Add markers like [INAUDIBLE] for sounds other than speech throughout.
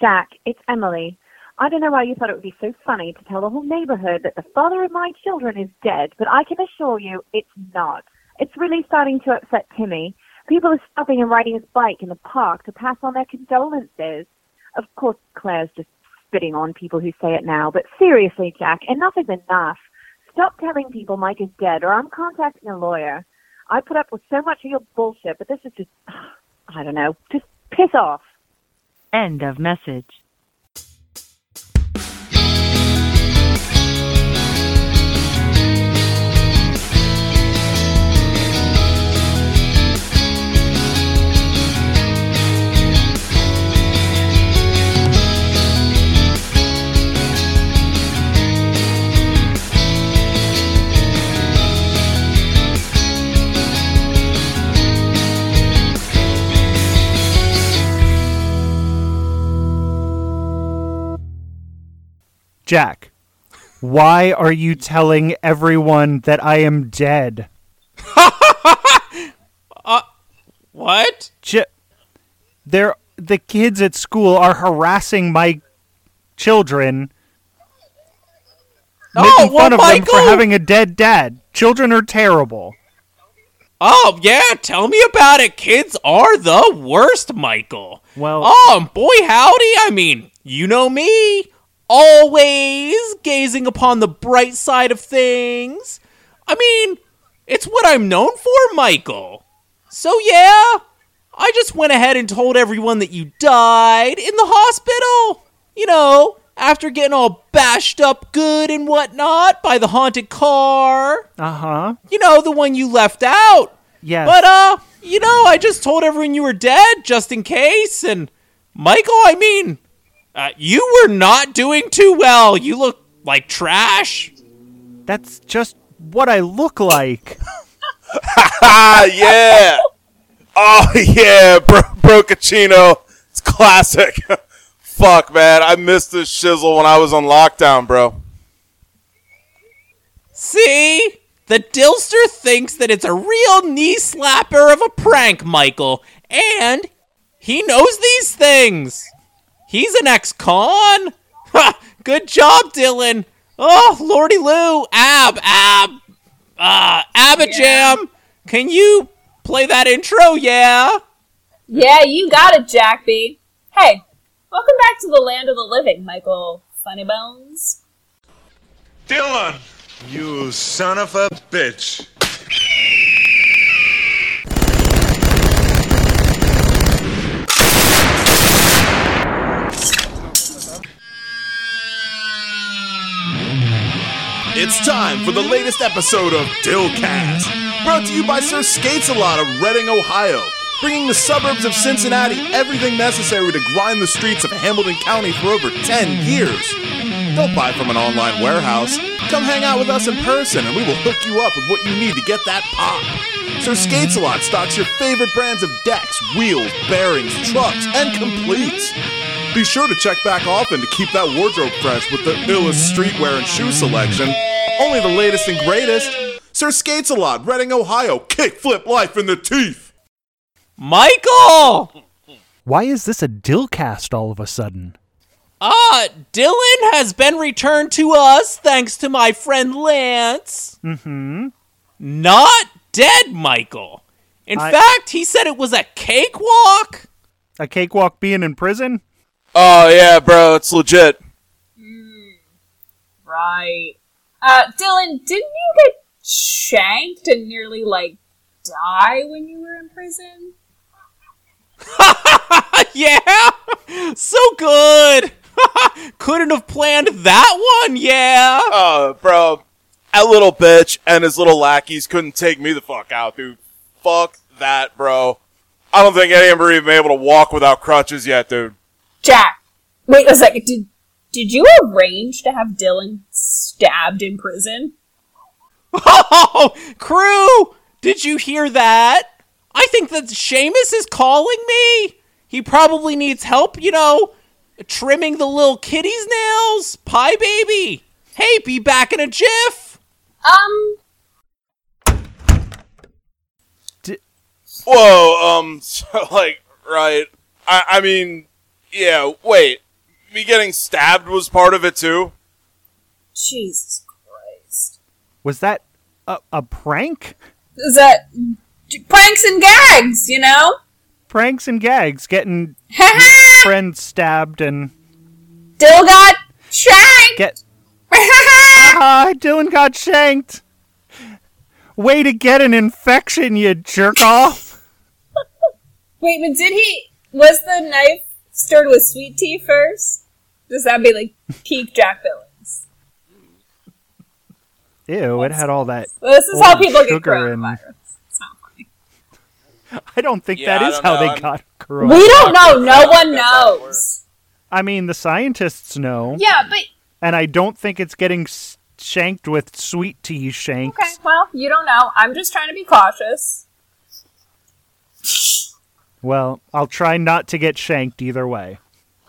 Jack, it's Emily. I don't know why you thought it would be so funny to tell the whole neighborhood that the father of my children is dead, but I can assure you it's not. It's really starting to upset Timmy. People are stopping and riding his bike in the park to pass on their condolences. Of course, Claire's just spitting on people who say it now, but seriously, Jack, enough is enough. Stop telling people Mike is dead, or I'm contacting a lawyer. I put up with so much of your bullshit, but this is just, [SIGHS] I don't know, just piss off. End of message. Jack, why are you telling everyone that I am dead? [LAUGHS] Uh, what? J- they're, the kids at school are harassing my children, Oh, making well, fun of them for having a dead dad. Children are terrible. Oh, yeah, tell me about it. Kids are the worst, Michael. Well- oh, boy, howdy. I mean, you know me. Always gazing upon the bright side of things. I mean, it's what I'm known for, Michael. So, yeah, I just went ahead and told everyone that you died in the hospital. You know, after getting all bashed up good and whatnot by the haunted car. Uh huh. You know, the one you left out. Yes. But uh, you know, I just told everyone you were dead just in case. And Michael, I mean, uh, you were not doing too well. You look like trash. That's just what I look like. Ah, [LAUGHS] yeah. Oh, yeah, bro, Brocacino. It's classic. [LAUGHS] Fuck, man. I missed this shizzle when I was on lockdown, bro. See, the Dilster thinks that it's a real knee slapper of a prank, Michael, and he knows these things. He's an ex-con. Good job, Dylan. Oh, Lordy Lou, Ab, Ab, uh, Abajam. Can you play that intro? Yeah. Yeah, you got it, Jack B. Hey, welcome back to the land of the living, Michael Funny Bones. Dylan! You son of a bitch. It's time for the latest episode of Dillcast, brought to you by Sir Skates-A-Lot of Reading, Ohio, bringing the suburbs of Cincinnati everything necessary to grind the streets of Hamilton County for over 10 years. Don't buy from an online warehouse. Come hang out with us in person and we will hook you up with what you need to get that pop. Sir Skates-A-Lot stocks your favorite brands of decks, wheels, bearings, trucks, and completes. Be sure to check back often to keep that wardrobe fresh with the illest streetwear and shoe selection. Only the latest and greatest. Sir Skates a lot, Reading, Ohio. Kick flip life in the teeth. Michael! Why is this a Dillcast all of a sudden? Ah, Dylan has been returned to us thanks to my friend Lance. Mm-hmm. Not dead, Michael. In I- fact, he said it was a cakewalk. A cakewalk being in prison? Oh, yeah, bro, it's legit. Right. Uh, Dylan, didn't you get shanked and nearly, like, die when you were in prison? [LAUGHS] yeah, so good. [LAUGHS] Couldn't have planned that one. Yeah. Oh, bro, that little bitch and his little lackeys couldn't take me the fuck out, dude. Fuck that, bro. I don't think any of them are even able to walk without crutches yet, dude. Jack, wait a second. Did did you arrange to have Dylan stabbed in prison? Oh, crew, did you hear that? I think that Seamus is calling me. He probably needs help, you know, trimming the little kitty's nails. Pie baby. Hey, be back in a jiff. Um, Whoa, um, [LAUGHS] so, like, right. I, I mean, yeah, wait. me getting stabbed was part of it too. Jesus Christ. Was that a, a prank? Is that pranks and gags, you know? Pranks and gags, getting Ha [LAUGHS] friends stabbed and Dill got shanked! get. [LAUGHS] Ah, Dylan got shanked. Way to get an infection, you jerk off. Wait, but did he. Was the knife stirred with sweet tea first? Does that be like peak Jack Billings? Ew, it had all that. Well, this is how people get sugar and- coronavirus. It's not funny. I don't think Yeah, that I is don't how know, they I'm- got corona. We don't know. No one knows. I mean, the scientists know, Yeah, but and I don't think it's getting shanked with sweet tea shanks. okay. Well, you don't know. I'm just trying to be cautious. Well, I'll try not to get shanked either way.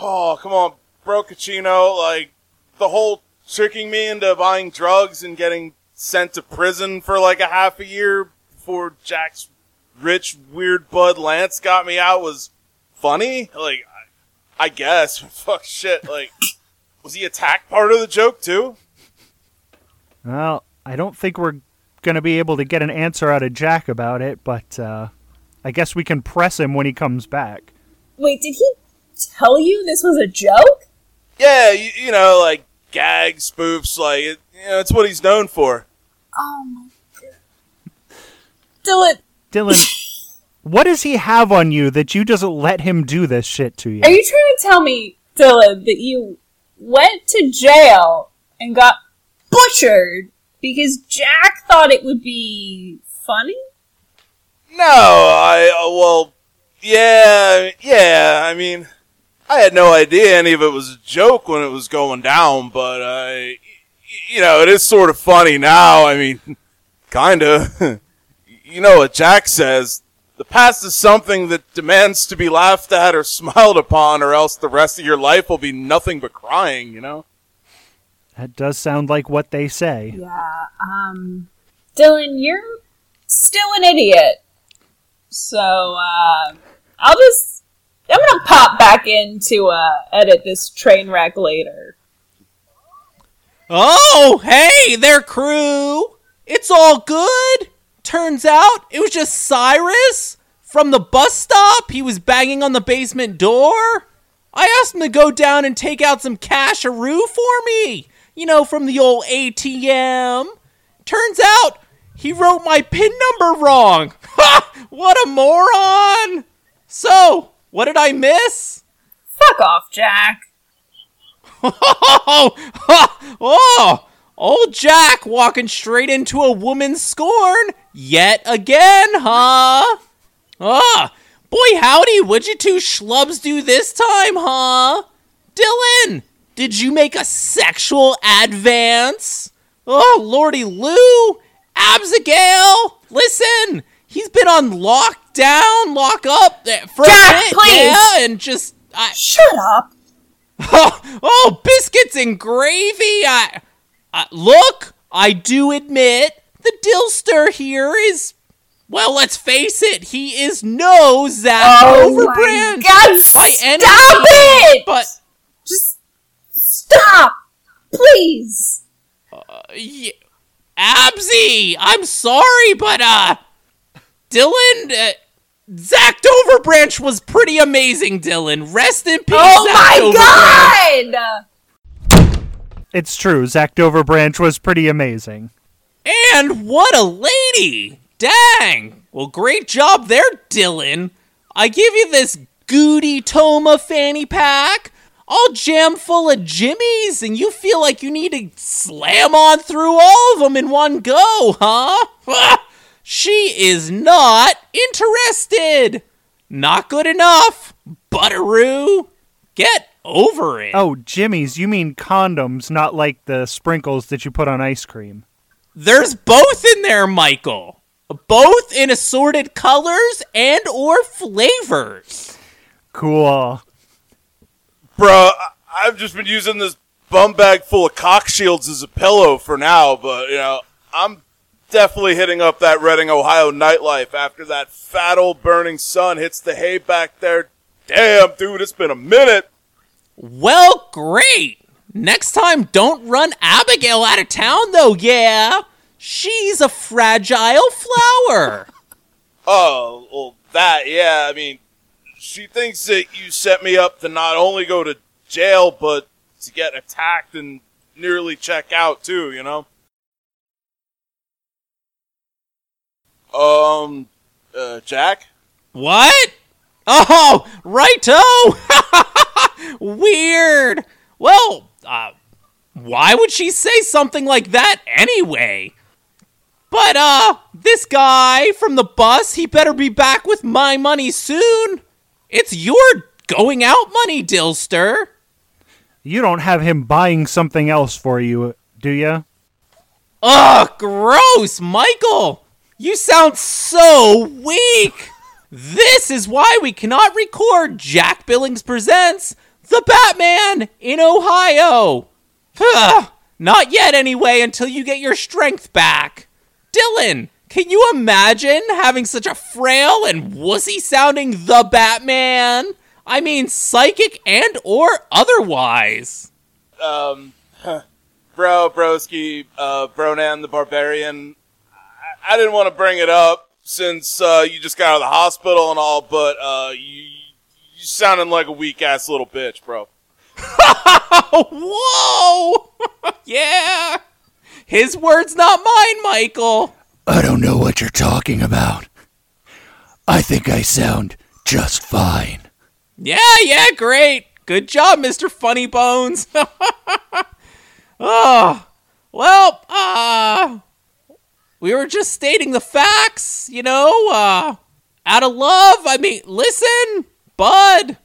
Oh, come on, bro, Cacino. Like the whole tricking me into buying drugs and getting sent to prison for like a half a year before Jack's rich weird bud Lance got me out was funny. Like, I, I guess. [LAUGHS] Fuck shit. Like, [COUGHS] was he attack part of the joke too? Well, I don't think we're going to be able to get an answer out of Jack about it, but uh, I guess we can press him when he comes back. Wait, did he tell you this was a joke? Yeah, you, you know, like gag spoofs. Like, it, you know, it's what he's known for. Oh my god. Dylan, Dylan, [LAUGHS] what does he have on you that you just let him do this shit to you? are you trying to tell me, Dylan, that you went to jail and got butchered because Jack thought it would be funny? No, I uh, well, yeah, yeah. I mean, I had no idea any of it was a joke when it was going down, but uh, you know, it is sort of funny now. I mean, [LAUGHS] kinda. [LAUGHS] you know what Jack says? The past is something that demands to be laughed at or smiled upon, or else the rest of your life will be nothing but crying. You know. That does sound like what they say. Yeah, um, Dylan, you're still an idiot. So, uh, I'll just, I'm gonna pop back in to, uh, edit this train wreck later. Oh, hey there, crew! It's all good! Turns out it was just Cyrus from the bus stop. He was banging on the basement door. I asked him to go down and take out some casharoo for me. You know, from the old ATM. Turns out he wrote my PIN number wrong. Ha! [LAUGHS] What a moron! So, what did I miss? Fuck off, Jack. Oh, [LAUGHS] ha, oh, old Jack walking straight into a woman's scorn yet again, huh? Ah, boy, howdy, what'd you two schlubs do this time, huh? Dylan, did you make a sexual advance? Oh, Lordy Lou, Abigail, listen, he's been on lockdown, lock up eh, for Jack, a bit, please. yeah, and just I, Shut up. Oh, [LAUGHS] oh, biscuits and gravy. I, uh, look, I do admit the Dillster here is, well, let's face it, he is no Zach Oh Overbrand god, by any stop means, it! But Just stop, please. yeah, Absy, I'm sorry, but uh, Dylan, uh, Zach Overbranch was pretty amazing. Dylan, rest in peace. Oh Zach my Overbranch. god! It's true, Zach Doverbranch was pretty amazing. And what a lady! Dang! Well, great job there, Dylan. I give you this Goody Toma fanny pack, all jam full of jimmies, and you feel like you need to slam on through all of them in one go, huh? [LAUGHS] she is not interested. Not good enough. Butteroo. Get over it. Oh, Jimmy's, you mean condoms, not like the sprinkles that you put on ice cream. There's both in there, Michael. Both in assorted colors and or flavors. Cool. Bro, I've just been using this bum bag full of cock shields as a pillow for now, but you know, I'm definitely hitting up that Reading, Ohio nightlife after that fat old burning sun hits the hay back there. Damn, dude, it's been a minute. Well, great. Next time, don't run Abigail out of town, though, yeah? She's a fragile flower. [LAUGHS] Oh, well, that, yeah, I mean, she thinks that you set me up to not only go to jail, but to get attacked and nearly check out, too, you know? Um, uh, Jack? What? Oh, righto! [LAUGHS] Weird. Well, uh, why would she say something like that anyway? But, uh, this guy from the bus, he better be back with my money soon. It's your going out money, Dillster. You don't have him buying something else for you, do you? Ugh, gross, Michael! You sound so weak! This is why we cannot record Jack Billings Presents The Batman in Ohio! Not yet, anyway, until you get your strength back. Dylan, can you imagine having such a frail and wussy sounding The Batman? I mean, psychic and or otherwise. Um, bro, broski, uh, Bronan the Barbarian. I, I didn't want to bring it up since, uh, you just got out of the hospital and all, but, uh, you, you sounding like a weak ass little bitch, bro. [LAUGHS] Whoa! [LAUGHS] yeah! His words, not mine, Michael. I don't know what you're talking about. I think I sound just fine. Yeah, yeah, great. Good job, Mr. Funny Bones. oh, [LAUGHS] well, uh, we were just stating the facts, you know, uh, out of love. I mean, listen, Bud,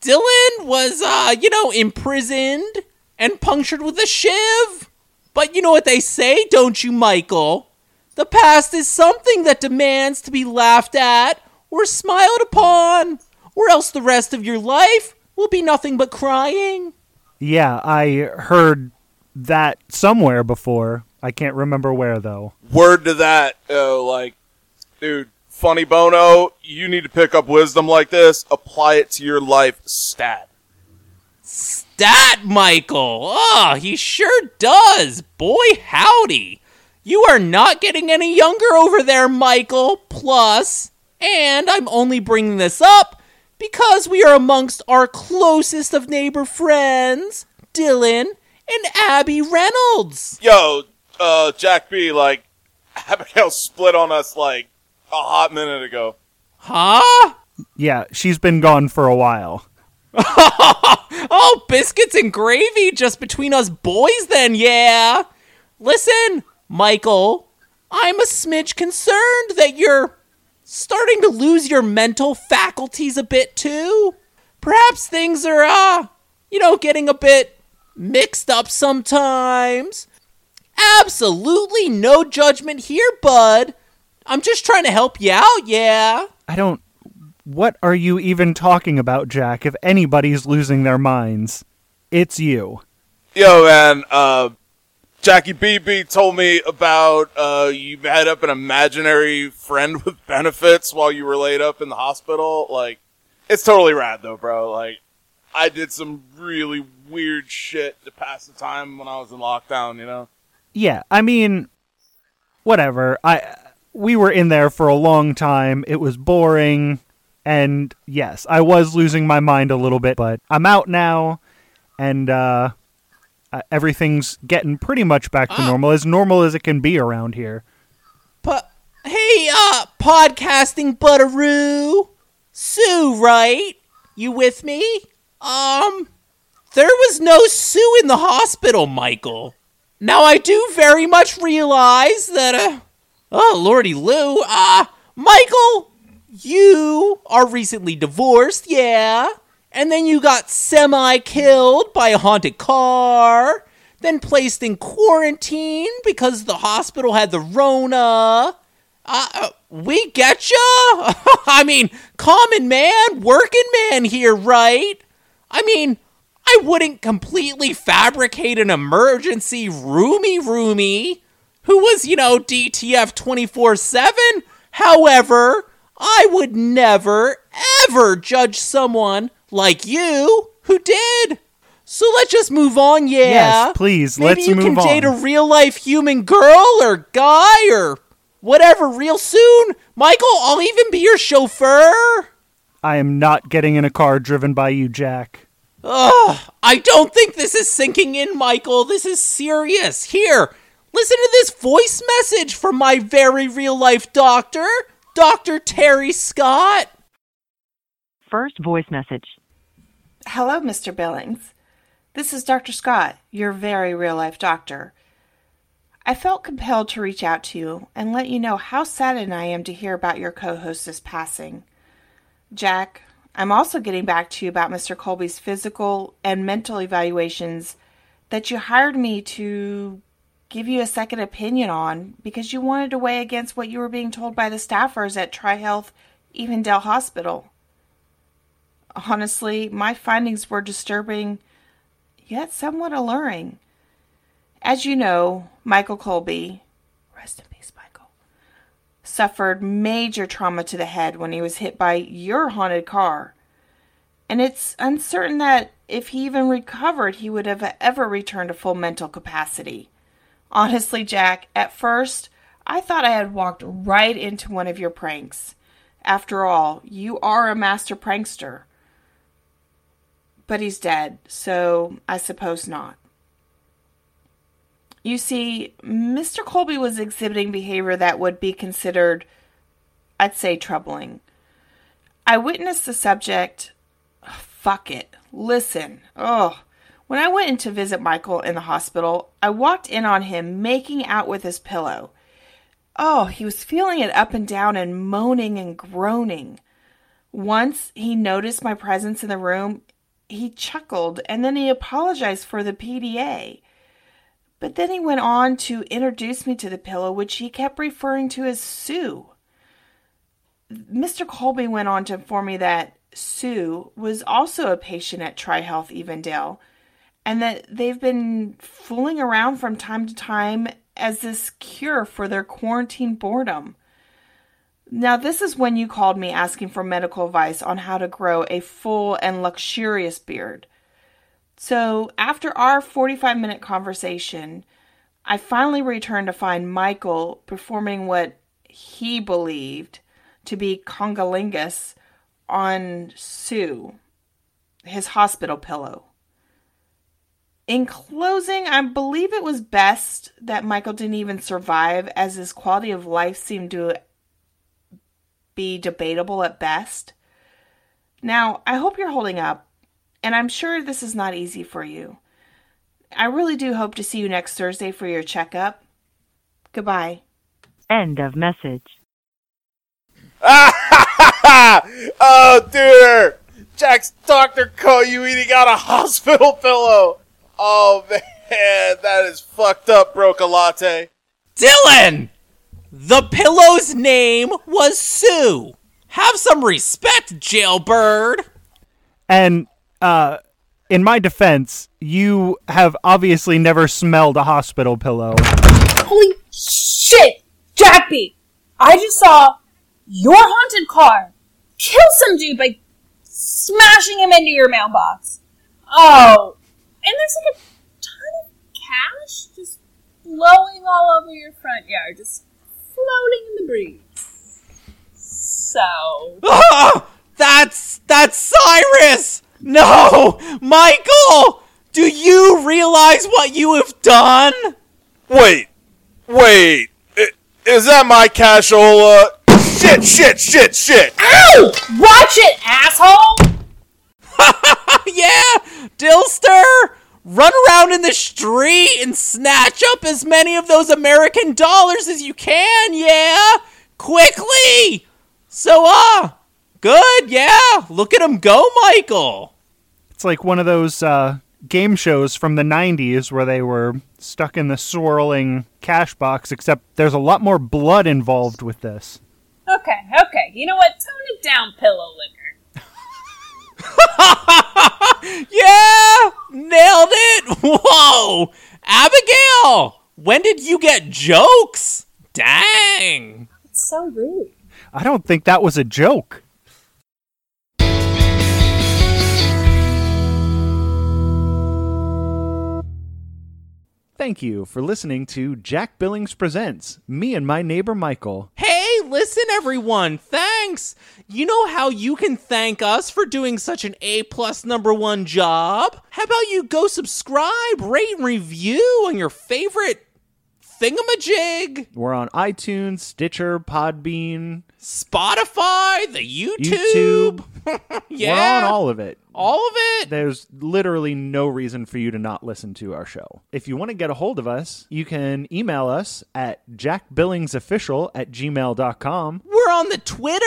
Dylan was, uh, you know, imprisoned and punctured with a shiv. But you know what they say, don't you, Michael? The past is something that demands to be laughed at or smiled upon, or else the rest of your life will be nothing but crying. Yeah, I heard that somewhere before. I can't remember where though. Word to that, uh, like, dude, funny bono, you need to pick up wisdom like this, apply it to your life stat. Stat, Michael! Ah, he sure does! Boy, howdy! You are not getting any younger over there, Michael. Plus, and I'm only bringing this up because we are amongst our closest of neighbor friends, Dylan and Abby Reynolds. Yo, uh, Jack B, like, Abigail split on us like a hot minute ago. Huh? Yeah, she's been gone for a while. [LAUGHS] oh, biscuits and gravy just between us boys, then, yeah. Listen, Michael, I'm a smidge concerned that you're starting to lose your mental faculties a bit too. Perhaps things are, uh, you know, getting a bit mixed up sometimes. Absolutely no judgment here, bud. I'm just trying to help you out, yeah. I don't. What are you even talking about, Jack? If anybody's losing their minds, it's you. Yo, man, uh, Jackie BB told me about, uh, you had up an imaginary friend [LAUGHS] with benefits while you were laid up in the hospital. Like, it's totally rad though, bro. Like, I did some really weird shit to pass the time when I was in lockdown, you know? Yeah, I mean, whatever. I we were in there for a long time. It was boring, and yes, I was losing my mind a little bit, but I'm out now, and uh, uh, everything's getting pretty much back to normal, as normal as it can be around here. But hey, uh, podcasting butteroo, Sue, right? You with me? Um, there was no Sue in the hospital, Michael. Now I do very much realize that, uh, oh lordy Lou, uh, Michael, you are recently divorced, yeah, and then you got semi-killed by a haunted car, then placed in quarantine because the hospital had the Rona. Uh, we get ya. [LAUGHS] I mean, common man, working man here, right? I mean, I wouldn't completely fabricate an emergency roomy roomy who was, you know, DTF 24 7. However, I would never, ever judge someone like you who did. So let's just move on, yeah. Yes, please, Maybe let's you can date a real life human girl or guy or whatever real soon. Michael, I'll even be your chauffeur. I am not getting in a car driven by you, Jack. Ugh, I don't think this is sinking in, Michael. This is serious. Here, listen to this voice message from my very real life doctor, Dr. Terry Scott. First voice message. Hello, Mr. Billings. This is Dr. Scott, your very real life doctor. I felt compelled to reach out to you and let you know how saddened I am to hear about your co hostess passing. Jack, I'm also getting back to you about Mr. Colby's physical and mental evaluations that you hired me to give you a second opinion on because you wanted to weigh against what you were being told by the staffers at TriHealth Evendale Hospital. Honestly, my findings were disturbing, yet somewhat alluring. As you know, Michael Colby, rest in peace, Michael, suffered major trauma to the head when he was hit by your haunted car. And it's uncertain that if he even recovered, he would have ever returned to full mental capacity. Honestly, Jack, at first, I thought I had walked right into one of your pranks. After all, you are a master prankster. But he's dead, so I suppose not. You see, Mr. Colby was exhibiting behavior that would be considered, I'd say, troubling. I witnessed the subject. Fuck it. Listen. Oh. When I went in to visit Michael in the hospital, I walked in on him making out with his pillow. Oh, he was feeling it up and down and moaning and groaning. Once he noticed my presence in the room, he chuckled and then he apologized for the PDA. But then he went on to introduce me to the pillow, which he kept referring to as Sue. Mr. Colby went on to inform me that Sue was also a patient at TriHealth Evendale and that they've been fooling around from time to time as this cure for their quarantine boredom. Now, this is when you called me asking for medical advice on how to grow a full and luxurious beard. So, after our 45 minute conversation, I finally returned to find Michael performing what he believed to be congolingus on Sue, his hospital pillow. In closing, I believe it was best that Michael didn't even survive, as his quality of life seemed to be debatable at best. Now, I hope you're holding up, and I'm sure this is not easy for you. I really do hope to see you next Thursday for your checkup. Goodbye. End of message. [LAUGHS] oh, dude! Jack's doctor caught you eating out a hospital [LAUGHS] pillow. Oh man, that is fucked up, Broca Latte. Dylan! The pillow's name was Sue. Have some respect, jailbird. And uh, in my defense, you have obviously never smelled a hospital pillow. Holy shit! Jack B! I just saw your haunted car kill some dude by smashing him into your mailbox. Oh, and there's like a ton of cash just blowing all over your front yard, just floating in the breeze. So, Ah, that's that's Cyrus. No, Michael. Do you realize what you have done? Wait, wait. Is that my cashola? Shit, shit, shit, shit. ow! Watch it, asshole! [LAUGHS] yeah, Dillster. Run around in the street and snatch up as many of those American dollars as you can, yeah? Quickly! So, uh, good, yeah. Look at him go, Michael. It's like one of those uh, game shows from the 90s where they were stuck in the swirling cash box, except there's a lot more blood involved with this. Okay, okay. You know what? Tone it down, pillow licker. [LAUGHS] yeah, nailed it. Whoa, Abigail, when did you get jokes? Dang, it's so rude. I don't think that was a joke. Thank you for listening to Jack Billings Presents Me and My Neighbor Michael. Hey! Listen, everyone. Thanks. You know how you can thank us for doing such an A plus number one job? How about you go subscribe, rate, and review on your favorite thingamajig? We're on iTunes, Stitcher, Podbean, Spotify, the YouTube. YouTube. [LAUGHS] yeah. We're on all of it. all of it. There's literally no reason for you to not listen to our show. If you want to get a hold of us, you can email us at jackbillingsofficial at gmail.com. We're on the Twitter.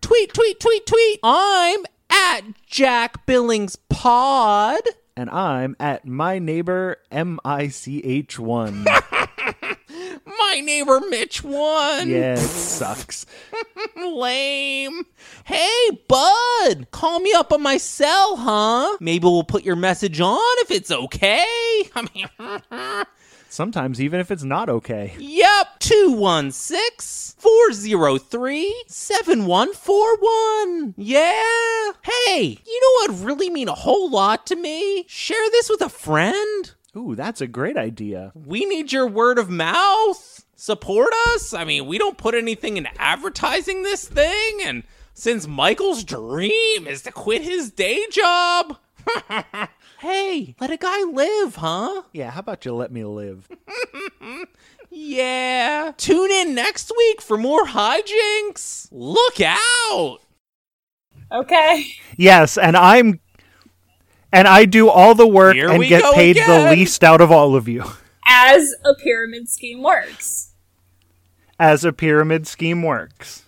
Tweet, tweet, tweet, tweet. I'm at Jack Billings Pod. And I'm at my neighbor M-I-C-H-1. [LAUGHS] My neighbor Mitch won. yeah, it [LAUGHS] sucks. Lame. Hey, bud, call me up on my cell, huh? Maybe we'll put your message on if it's okay. [LAUGHS] I mean, Sometimes even if it's not okay. yep, 216 403 7141. Yeah. Hey, you know what really mean a whole lot to me? Share this with a friend. Ooh, that's a great idea. We need your word of mouth. Support us. I mean, we don't put anything in advertising this thing. And since Michael's dream is to quit his day job, [LAUGHS] hey, let a guy live, huh? Yeah, how about you let me live? [LAUGHS] Yeah. Tune in next week for more hijinks. Look out. Okay. Yes, and I'm and I do all the work Here and get go paid the least out of all of you. [LAUGHS] As a pyramid scheme works. As a pyramid scheme works.